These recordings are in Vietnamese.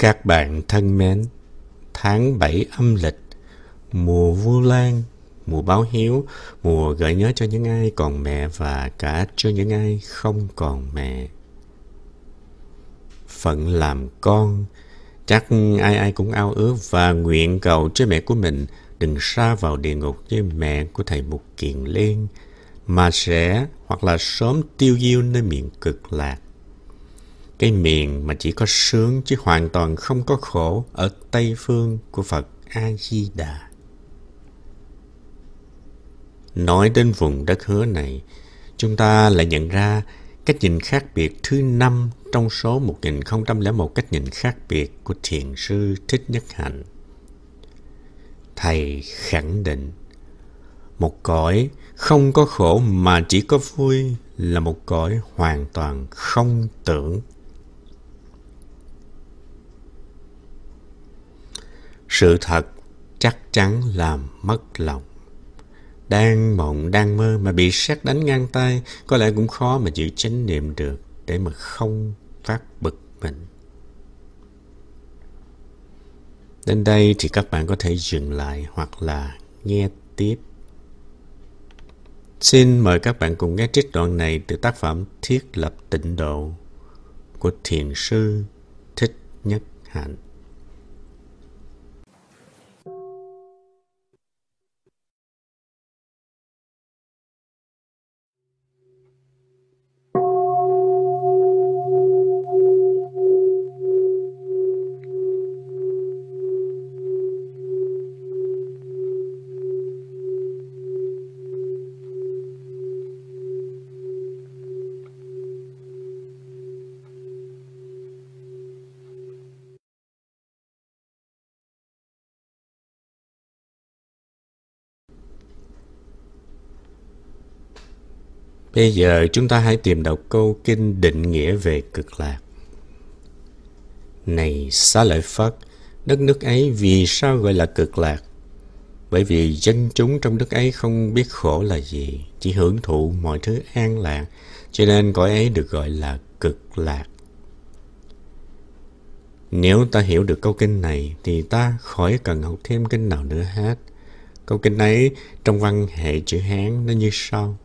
Các bạn thân mến, tháng 7 âm lịch, mùa Vu Lan, mùa báo hiếu, mùa gợi nhớ cho những ai còn mẹ và cả cho những ai không còn mẹ. Phận làm con, chắc ai ai cũng ao ước và nguyện cầu cho mẹ của mình đừng xa vào địa ngục với mẹ của thầy Mục Kiền Liên, mà sẽ hoặc là sớm tiêu diêu nơi miền cực lạc. Cái miền mà chỉ có sướng chứ hoàn toàn không có khổ ở Tây Phương của Phật A-di-đà. Nói đến vùng đất hứa này, chúng ta lại nhận ra cách nhìn khác biệt thứ năm trong số 1001 cách nhìn khác biệt của Thiền sư Thích Nhất Hạnh. Thầy khẳng định, một cõi không có khổ mà chỉ có vui là một cõi hoàn toàn không tưởng. Sự thật chắc chắn làm mất lòng. Đang mộng, đang mơ mà bị sét đánh ngang tay, có lẽ cũng khó mà giữ chánh niệm được để mà không phát bực mình. Đến đây thì các bạn có thể dừng lại hoặc là nghe tiếp. Xin mời các bạn cùng nghe trích đoạn này từ tác phẩm Thiết lập tịnh độ của Thiền sư Thích Nhất Hạnh. Bây giờ chúng ta hãy tìm đọc câu kinh định nghĩa về cực lạc. Này xá lợi Phất, đất nước ấy vì sao gọi là cực lạc? Bởi vì dân chúng trong đất ấy không biết khổ là gì, chỉ hưởng thụ mọi thứ an lạc, cho nên cõi ấy được gọi là cực lạc. Nếu ta hiểu được câu kinh này thì ta khỏi cần học thêm kinh nào nữa hết. Câu kinh ấy trong văn hệ chữ Hán nó như sau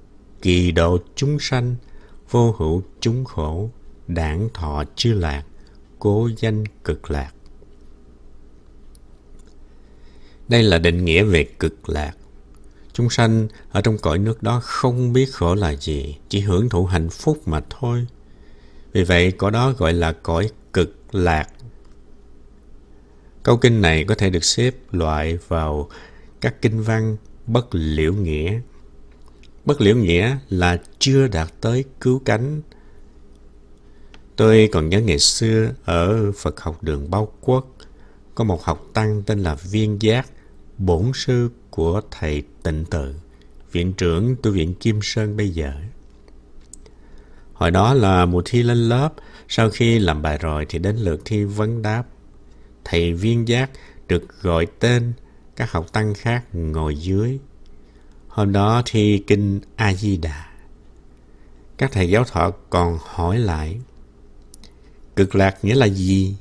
kỳ độ chúng sanh, vô hữu chúng khổ, đảng thọ chư lạc, cố danh cực lạc. Đây là định nghĩa về cực lạc. Chúng sanh ở trong cõi nước đó không biết khổ là gì, chỉ hưởng thụ hạnh phúc mà thôi. Vì vậy, cõi đó gọi là cõi cực lạc. Câu kinh này có thể được xếp loại vào các kinh văn bất liễu nghĩa Bất liễu nghĩa là chưa đạt tới cứu cánh. Tôi còn nhớ ngày xưa ở Phật học đường Bao Quốc, có một học tăng tên là Viên Giác, bổn sư của thầy Tịnh Tự, viện trưởng tu viện Kim Sơn bây giờ. Hồi đó là mùa thi lên lớp, sau khi làm bài rồi thì đến lượt thi vấn đáp. Thầy Viên Giác được gọi tên, các học tăng khác ngồi dưới Hôm đó thi kinh A-di-đà. Các thầy giáo thọ còn hỏi lại, cực lạc nghĩa là gì?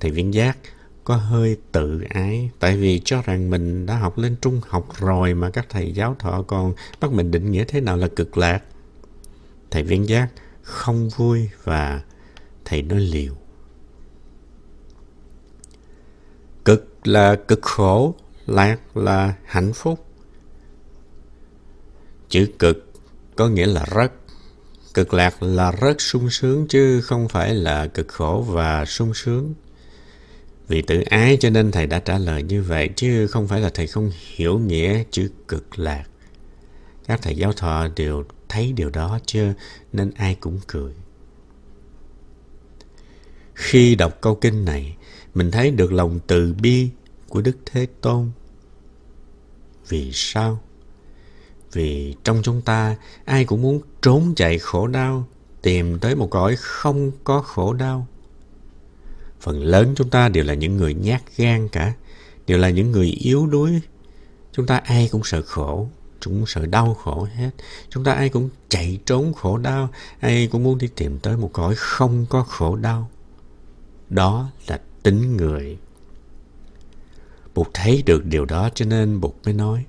Thầy viễn giác có hơi tự ái, tại vì cho rằng mình đã học lên trung học rồi mà các thầy giáo thọ còn bắt mình định nghĩa thế nào là cực lạc. Thầy viễn giác không vui và thầy nói liều. Cực là cực khổ, lạc là hạnh phúc. Chữ cực có nghĩa là rất. Cực lạc là rất sung sướng chứ không phải là cực khổ và sung sướng. Vì tự ái cho nên thầy đã trả lời như vậy chứ không phải là thầy không hiểu nghĩa chữ cực lạc. Các thầy giáo thọ đều thấy điều đó chứ nên ai cũng cười. Khi đọc câu kinh này, mình thấy được lòng từ bi của Đức Thế Tôn. Vì sao? Vì trong chúng ta, ai cũng muốn trốn chạy khổ đau, tìm tới một cõi không có khổ đau. Phần lớn chúng ta đều là những người nhát gan cả, đều là những người yếu đuối. Chúng ta ai cũng sợ khổ, chúng sợ đau khổ hết. Chúng ta ai cũng chạy trốn khổ đau, ai cũng muốn đi tìm tới một cõi không có khổ đau. Đó là tính người. Bụt thấy được điều đó cho nên Bụt mới nói,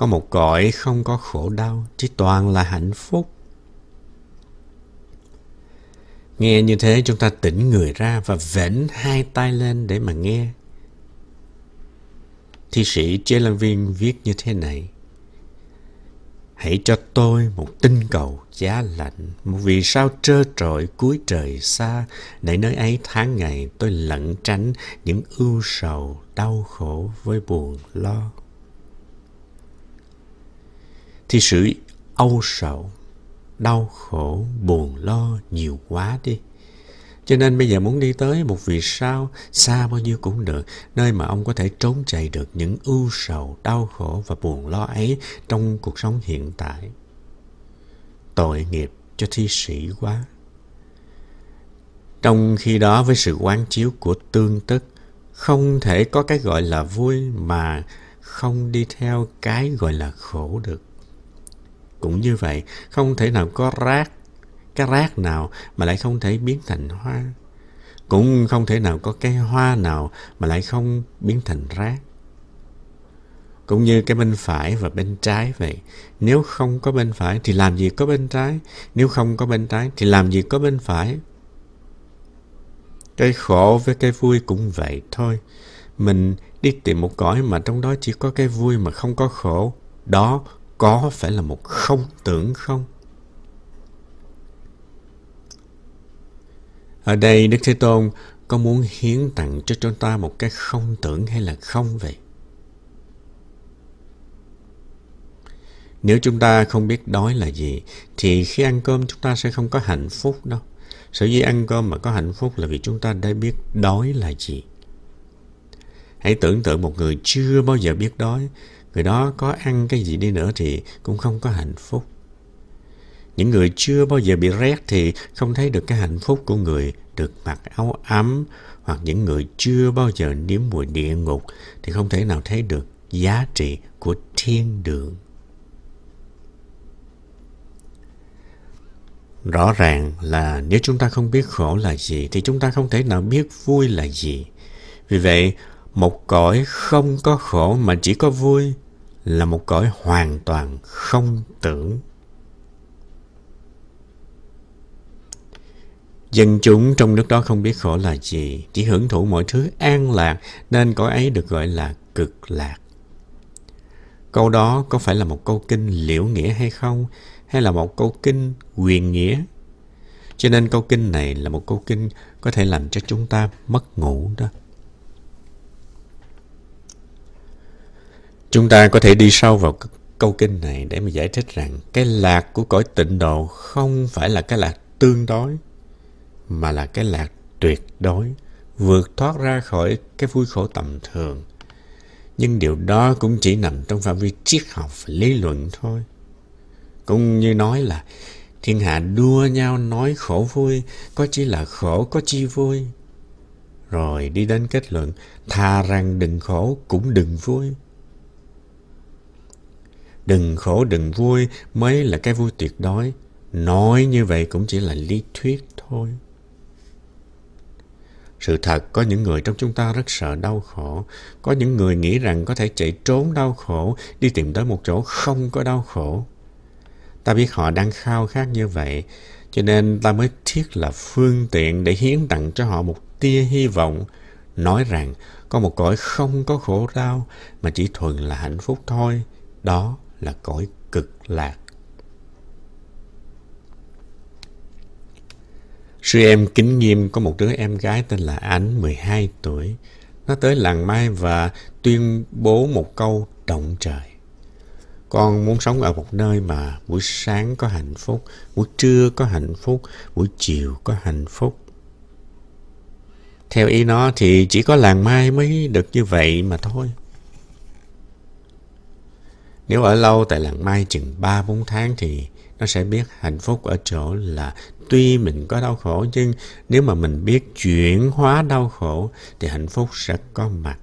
có một cõi không có khổ đau, chỉ toàn là hạnh phúc. Nghe như thế chúng ta tỉnh người ra và vểnh hai tay lên để mà nghe. Thi sĩ Chế Lan Viên viết như thế này. Hãy cho tôi một tinh cầu giá lạnh, một vì sao trơ trọi cuối trời xa, để nơi ấy tháng ngày tôi lẩn tránh những ưu sầu, đau khổ với buồn lo. Thì sự âu sầu, đau khổ, buồn lo nhiều quá đi. Cho nên bây giờ muốn đi tới một vì sao xa bao nhiêu cũng được, nơi mà ông có thể trốn chạy được những ưu sầu, đau khổ và buồn lo ấy trong cuộc sống hiện tại. Tội nghiệp cho thi sĩ quá. Trong khi đó với sự quán chiếu của tương tức, không thể có cái gọi là vui mà không đi theo cái gọi là khổ được. Cũng như vậy, không thể nào có rác cái rác nào mà lại không thể biến thành hoa. Cũng không thể nào có cái hoa nào mà lại không biến thành rác. Cũng như cái bên phải và bên trái vậy. Nếu không có bên phải thì làm gì có bên trái. Nếu không có bên trái thì làm gì có bên phải. Cái khổ với cái vui cũng vậy thôi. Mình đi tìm một cõi mà trong đó chỉ có cái vui mà không có khổ. Đó có phải là một không tưởng không? Ở đây Đức Thế Tôn có muốn hiến tặng cho chúng ta một cái không tưởng hay là không vậy? Nếu chúng ta không biết đói là gì, thì khi ăn cơm chúng ta sẽ không có hạnh phúc đâu. Sở dĩ ăn cơm mà có hạnh phúc là vì chúng ta đã biết đói là gì. Hãy tưởng tượng một người chưa bao giờ biết đói, người đó có ăn cái gì đi nữa thì cũng không có hạnh phúc. Những người chưa bao giờ bị rét thì không thấy được cái hạnh phúc của người được mặc áo ấm hoặc những người chưa bao giờ nếm mùi địa ngục thì không thể nào thấy được giá trị của thiên đường. Rõ ràng là nếu chúng ta không biết khổ là gì thì chúng ta không thể nào biết vui là gì. Vì vậy, một cõi không có khổ mà chỉ có vui là một cõi hoàn toàn không tưởng. Dân chúng trong nước đó không biết khổ là gì, chỉ hưởng thụ mọi thứ an lạc nên cõi ấy được gọi là cực lạc. Câu đó có phải là một câu kinh liễu nghĩa hay không? Hay là một câu kinh quyền nghĩa? Cho nên câu kinh này là một câu kinh có thể làm cho chúng ta mất ngủ đó. Chúng ta có thể đi sâu vào câu kinh này để mà giải thích rằng cái lạc của cõi tịnh độ không phải là cái lạc tương đối mà là cái lạc tuyệt đối, vượt thoát ra khỏi cái vui khổ tầm thường. Nhưng điều đó cũng chỉ nằm trong phạm vi triết học và lý luận thôi. Cũng như nói là thiên hạ đua nhau nói khổ vui, có chỉ là khổ, có chi vui. Rồi đi đến kết luận, thà rằng đừng khổ cũng đừng vui. Đừng khổ đừng vui mới là cái vui tuyệt đối. Nói như vậy cũng chỉ là lý thuyết thôi. Sự thật có những người trong chúng ta rất sợ đau khổ. Có những người nghĩ rằng có thể chạy trốn đau khổ, đi tìm tới một chỗ không có đau khổ. Ta biết họ đang khao khát như vậy, cho nên ta mới thiết là phương tiện để hiến tặng cho họ một tia hy vọng, nói rằng có một cõi không có khổ đau mà chỉ thuần là hạnh phúc thôi. Đó là cõi cực lạc. Sư em kính nghiêm có một đứa em gái tên là Ánh, 12 tuổi. Nó tới làng Mai và tuyên bố một câu động trời. Con muốn sống ở một nơi mà buổi sáng có hạnh phúc, buổi trưa có hạnh phúc, buổi chiều có hạnh phúc. Theo ý nó thì chỉ có làng Mai mới được như vậy mà thôi. Nếu ở lâu tại làng Mai chừng 3-4 tháng thì nó sẽ biết hạnh phúc ở chỗ là tuy mình có đau khổ nhưng nếu mà mình biết chuyển hóa đau khổ thì hạnh phúc sẽ có mặt.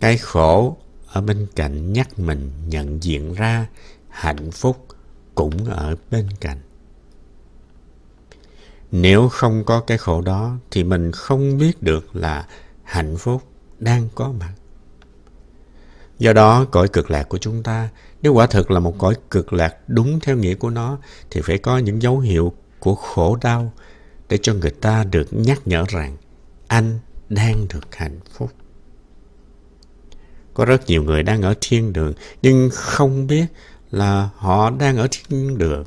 Cái khổ ở bên cạnh nhắc mình nhận diện ra hạnh phúc cũng ở bên cạnh. Nếu không có cái khổ đó thì mình không biết được là hạnh phúc đang có mặt. Do đó, cõi cực lạc của chúng ta, nếu quả thực là một cõi cực lạc đúng theo nghĩa của nó, thì phải có những dấu hiệu của khổ đau để cho người ta được nhắc nhở rằng anh đang được hạnh phúc. Có rất nhiều người đang ở thiên đường nhưng không biết là họ đang ở thiên đường.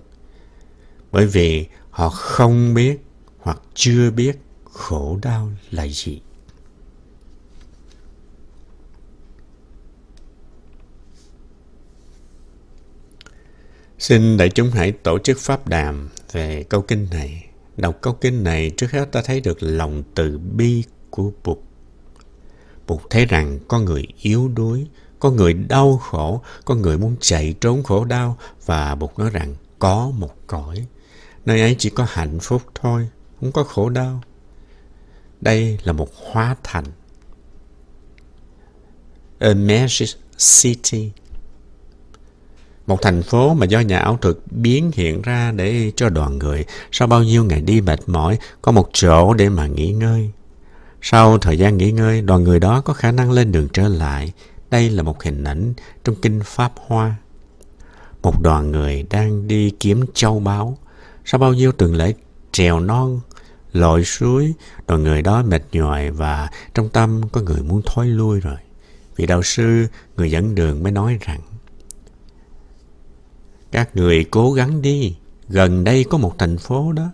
Bởi vì họ không biết hoặc chưa biết khổ đau là gì. Xin đại chúng hãy tổ chức pháp đàm về câu kinh này. Đọc câu kinh này trước hết ta thấy được lòng từ bi của Bụt. Bụt thấy rằng con người yếu đuối, con người đau khổ, con người muốn chạy trốn khổ đau và Bụt nói rằng có một cõi. Nơi ấy chỉ có hạnh phúc thôi, không có khổ đau. Đây là một hóa thành. A magic city một thành phố mà do nhà ảo thuật biến hiện ra để cho đoàn người sau bao nhiêu ngày đi mệt mỏi có một chỗ để mà nghỉ ngơi. Sau thời gian nghỉ ngơi, đoàn người đó có khả năng lên đường trở lại. Đây là một hình ảnh trong kinh Pháp Hoa. Một đoàn người đang đi kiếm châu báu. Sau bao nhiêu tuần lễ trèo non, lội suối, đoàn người đó mệt nhòi và trong tâm có người muốn thối lui rồi. Vị đạo sư, người dẫn đường mới nói rằng các người cố gắng đi, gần đây có một thành phố đó.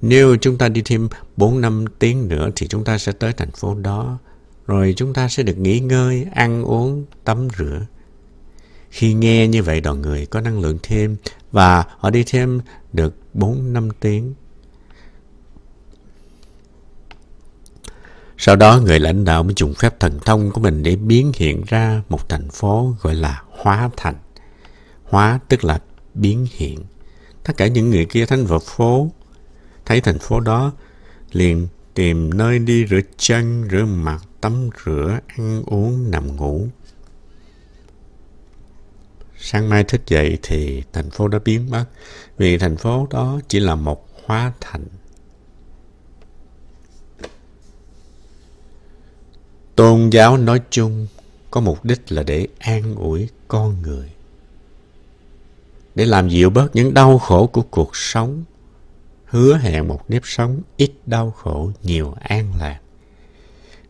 Nếu chúng ta đi thêm 4 năm tiếng nữa thì chúng ta sẽ tới thành phố đó. Rồi chúng ta sẽ được nghỉ ngơi, ăn uống, tắm rửa. Khi nghe như vậy đoàn người có năng lượng thêm và họ đi thêm được 4 năm tiếng. Sau đó người lãnh đạo mới dùng phép thần thông của mình để biến hiện ra một thành phố gọi là Hóa Thành. Hóa tức là biến hiện. Tất cả những người kia thánh vào phố, thấy thành phố đó, liền tìm nơi đi rửa chân, rửa mặt, tắm rửa, ăn uống, nằm ngủ. Sáng mai thức dậy thì thành phố đã biến mất, vì thành phố đó chỉ là một hóa thành. Tôn giáo nói chung có mục đích là để an ủi con người để làm dịu bớt những đau khổ của cuộc sống, hứa hẹn một nếp sống ít đau khổ, nhiều an lạc.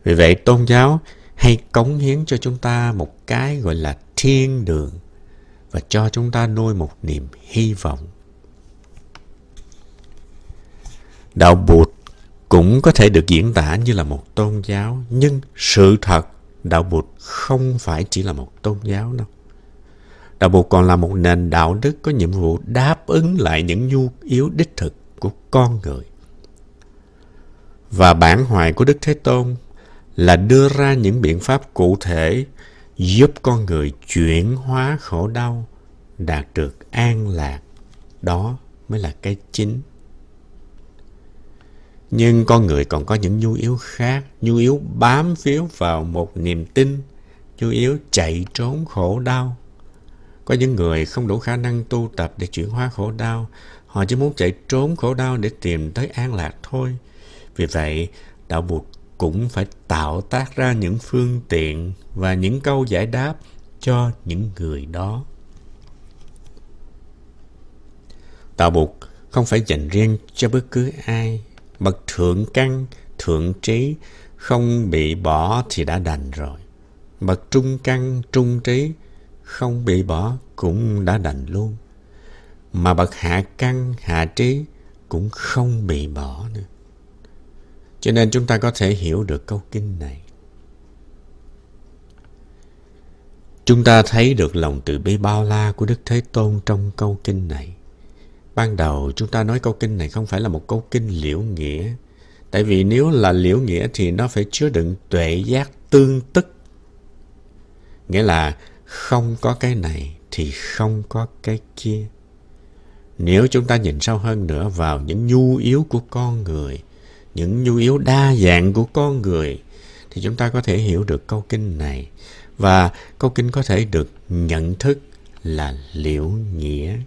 Vì vậy tôn giáo hay cống hiến cho chúng ta một cái gọi là thiên đường và cho chúng ta nuôi một niềm hy vọng. Đạo Bụt cũng có thể được diễn tả như là một tôn giáo, nhưng sự thật đạo Bụt không phải chỉ là một tôn giáo đâu. Đạo bộ còn là một nền đạo đức có nhiệm vụ đáp ứng lại những nhu yếu đích thực của con người. Và bản hoài của Đức Thế Tôn là đưa ra những biện pháp cụ thể giúp con người chuyển hóa khổ đau, đạt được an lạc. Đó mới là cái chính. Nhưng con người còn có những nhu yếu khác, nhu yếu bám phiếu vào một niềm tin, nhu yếu chạy trốn khổ đau, có những người không đủ khả năng tu tập để chuyển hóa khổ đau. Họ chỉ muốn chạy trốn khổ đau để tìm tới an lạc thôi. Vì vậy, Đạo Bụt cũng phải tạo tác ra những phương tiện và những câu giải đáp cho những người đó. Đạo Bụt không phải dành riêng cho bất cứ ai. Bậc thượng căn, thượng trí không bị bỏ thì đã đành rồi. Bậc trung căn, trung trí không bị bỏ cũng đã đành luôn. Mà bậc hạ căn, hạ trí cũng không bị bỏ nữa. Cho nên chúng ta có thể hiểu được câu kinh này. Chúng ta thấy được lòng từ bi bao la của Đức Thế Tôn trong câu kinh này. Ban đầu chúng ta nói câu kinh này không phải là một câu kinh liễu nghĩa. Tại vì nếu là liễu nghĩa thì nó phải chứa đựng tuệ giác tương tức. Nghĩa là không có cái này thì không có cái kia. Nếu chúng ta nhìn sâu hơn nữa vào những nhu yếu của con người, những nhu yếu đa dạng của con người, thì chúng ta có thể hiểu được câu kinh này. Và câu kinh có thể được nhận thức là liễu nghĩa.